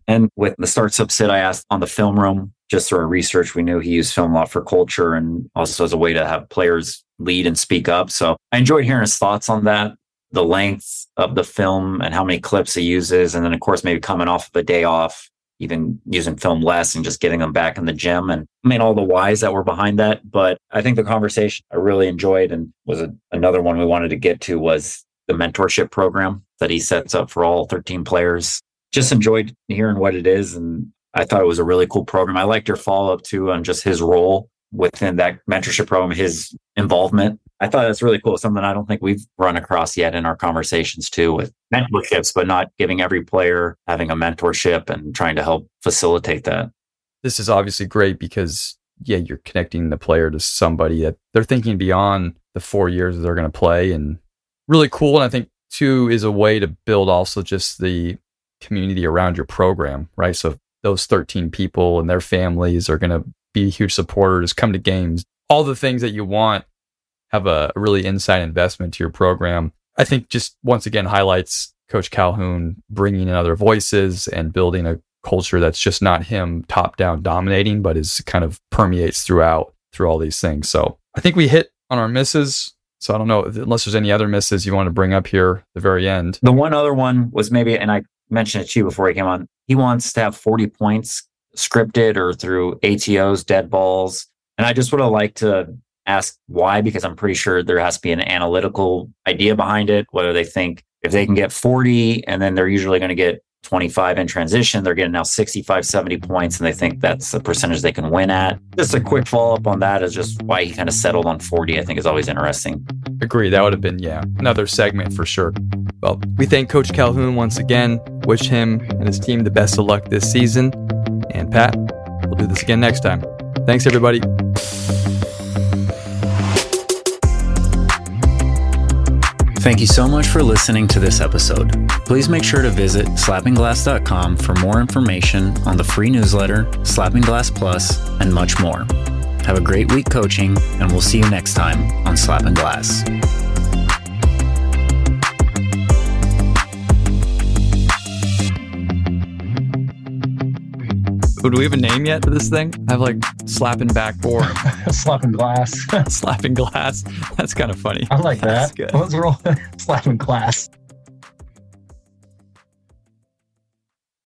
and with the start sub sit, I asked on the film room, just through our research, we knew he used film a lot for culture and also as a way to have players lead and speak up. So I enjoyed hearing his thoughts on that, the length of the film and how many clips he uses. And then, of course, maybe coming off of a day off, even using film less and just getting them back in the gym. And I mean, all the whys that were behind that. But I think the conversation I really enjoyed and was a, another one we wanted to get to was the mentorship program that he sets up for all 13 players. Just enjoyed hearing what it is. And I thought it was a really cool program. I liked your follow up too on just his role within that mentorship program, his involvement. I thought that's really cool. Something I don't think we've run across yet in our conversations too with mentorships, but not giving every player having a mentorship and trying to help facilitate that. This is obviously great because yeah, you're connecting the player to somebody that they're thinking beyond the four years that they're going to play and really cool. And I think two is a way to build also just the community around your program, right? So those 13 people and their families are going to be huge supporters, come to games, all the things that you want have a really inside investment to your program. I think just once again highlights Coach Calhoun bringing in other voices and building a culture that's just not him top down dominating, but is kind of permeates throughout through all these things. So I think we hit on our misses. So I don't know unless there's any other misses you want to bring up here at the very end. The one other one was maybe, and I mentioned it to you before he came on. He wants to have 40 points scripted or through ATOs, dead balls. And I just would have liked to ask why, because I'm pretty sure there has to be an analytical idea behind it, whether they think if they can get 40 and then they're usually going to get 25 in transition. They're getting now 65, 70 points, and they think that's the percentage they can win at. Just a quick follow up on that is just why he kind of settled on 40, I think is always interesting. Agree. That would have been, yeah, another segment for sure. Well, we thank Coach Calhoun once again, wish him and his team the best of luck this season. And Pat, we'll do this again next time. Thanks, everybody. Thank you so much for listening to this episode. Please make sure to visit slappingglass.com for more information on the free newsletter, Slapping Glass Plus, and much more. Have a great week coaching, and we'll see you next time on Slapping Glass. Do we have a name yet for this thing? I have like slapping backboard, slapping glass, slapping glass. That's kind of funny. I like that. Let's roll slapping glass.